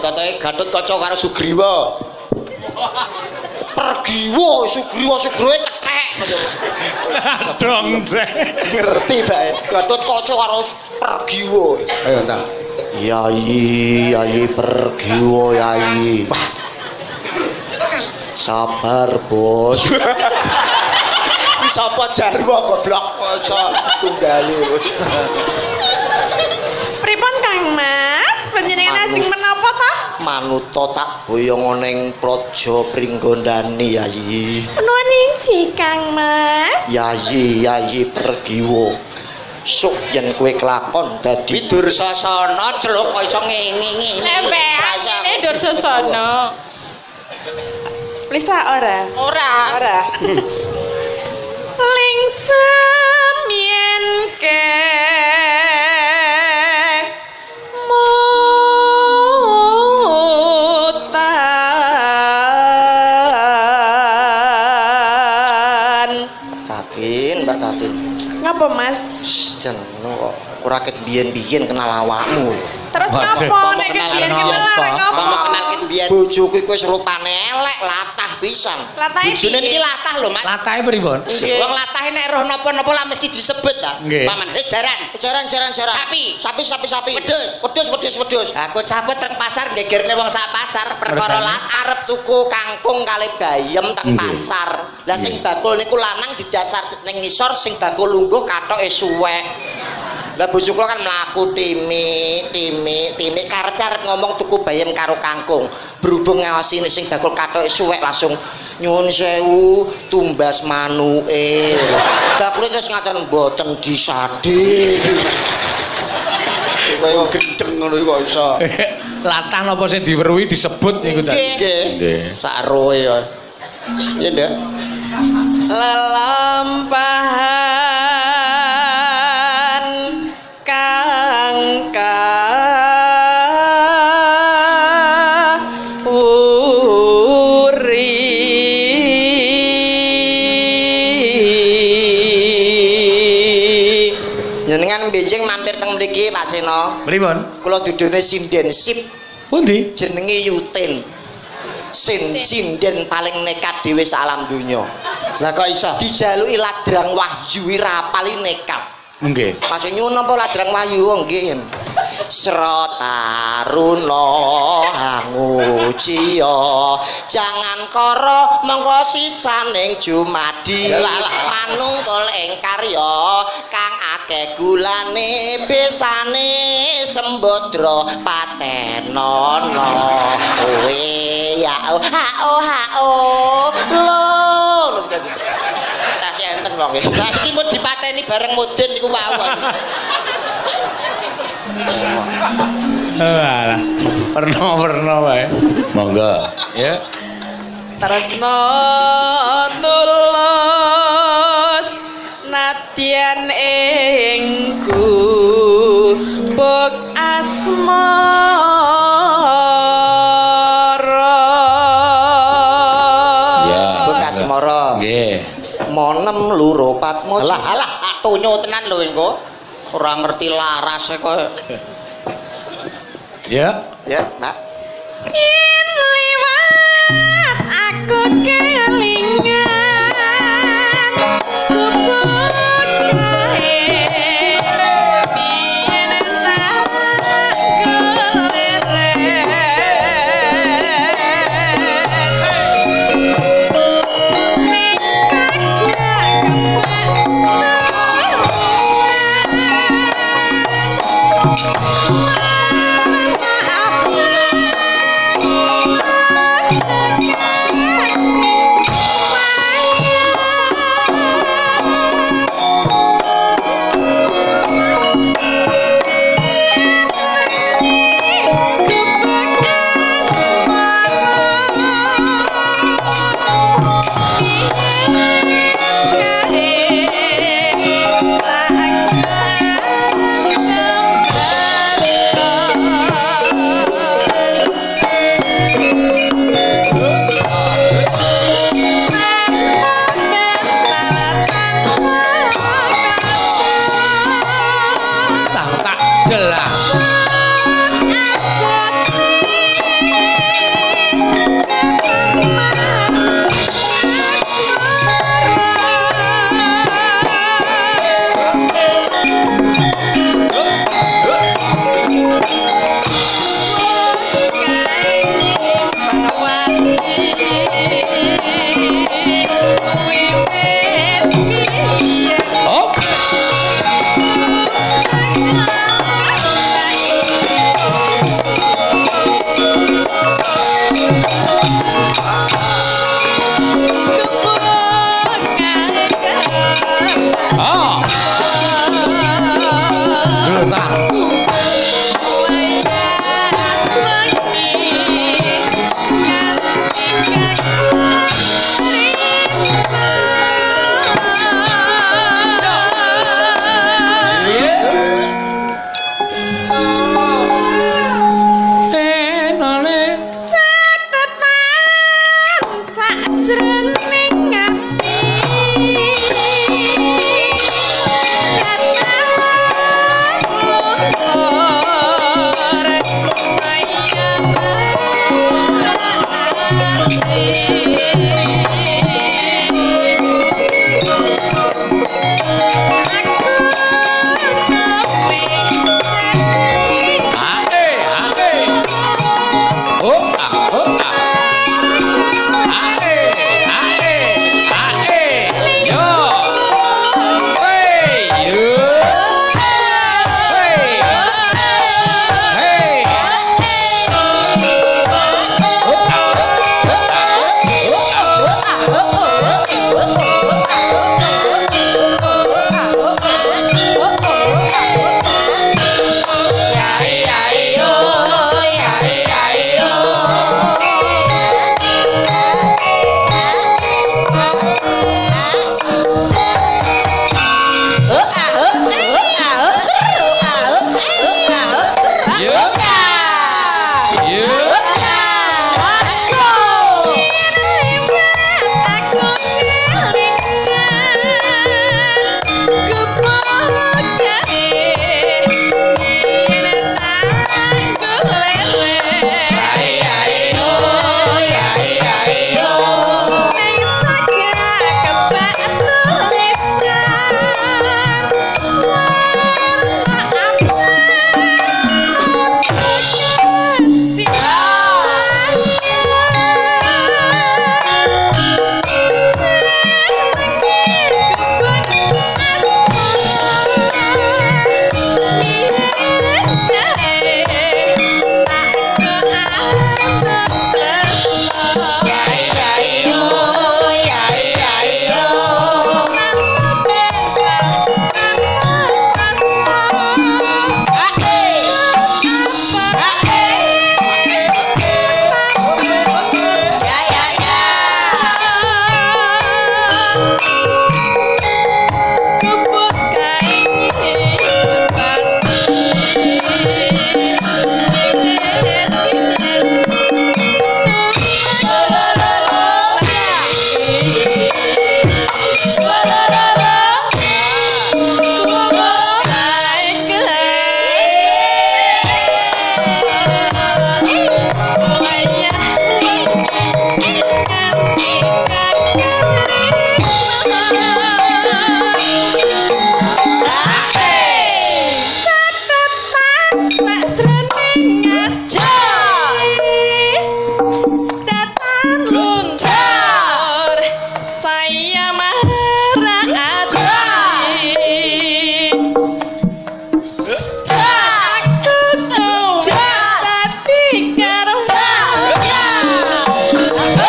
katanya katae Gatut Kaca karo Sugriwa. Pergiwo Sugriwa sugriwa ketek Dong deh Ngerti bae. Gatut kocok karo Pergiwo. Ayo ta. Yayi, yayi Pergiwo yayi. Sabar, Bos. siapa jarwo goblok kok tunggale. pripon Kang Mas? Panjenengan asing menawa menapa ta? manuta tak boyong ning praja Pringgondani Yayi Menawa ninci Kang Mas. Yayi Yayi Pergiwa Suk yen kowe kelakon dadi Dursasana celuk kok iso ngengi Nembean ini Dursasana. Lisa ora? Ora. Ora. Lingsem yen ke ora ket biyen-biyen kenal awakmu. Terus ngapa nek kebiyen kenal arek ngapa? Kamu kenal ket biyen. Bojoku iku wis rupane elek, latah pisan. Bojone iki latah lho, Mas. Latahe pripun? Wong latahe nek roh napa-napa lak mesti disebut ta. Paman, eh jaran. Jaran, jaran, jaran. Sapi. Sapi, sapi, sapi. Wedhus. Wedhus, wedhus, wedhus. Aku capet teng pasar gegerne wong sak pasar perkara lat arep tuku kangkung kali bayem teng pasar. Lah sing bakul niku lanang didasar ning ngisor sing bakul lungguh katoke suwek. Lah bojoku kan mlaku timi, timi, timi karep arep ngomong tuku bayam karo kangkung. Berhubung ngawasi nek sing bakul katoke suwek langsung nyuwun sewu tumbas manuke. Bakule terus ngaten mboten disade. Kaya gendeng ngono kok iso. Latah napa sing diweruhi disebut niku ta? Nggih. Saroe ya. Iya, Nduk. lelampahan Jenengan benjing mampir teng mriki Pak Seno. Pripun? Kula dudune sinden sip Pundi? jenenge Yutin. Sin sinden paling nekat dhewe sak alam donya. Lah kok iso? Dijaluki ladrang wahyu ira paling nekat. Nggih. Pas nyuwun apa ladrang wahyu Oh, nggih. Srataruna anguciya jangan kara mongko sisaning jumadi manungkul ing karya kang akeh gulane besane sembodra patenana kowe ya oh ha oh ha oh lo tas enten wong iki mun dipateni bareng mudin niku wawon Alah. Perno-perno wae. Monggo. Ya. tresno tulus monem loro patmo alah alah. Tunyo tenan lho engko. Ora ngerti larase kok Ya. ya Mbak. Yen liwat aku kelingan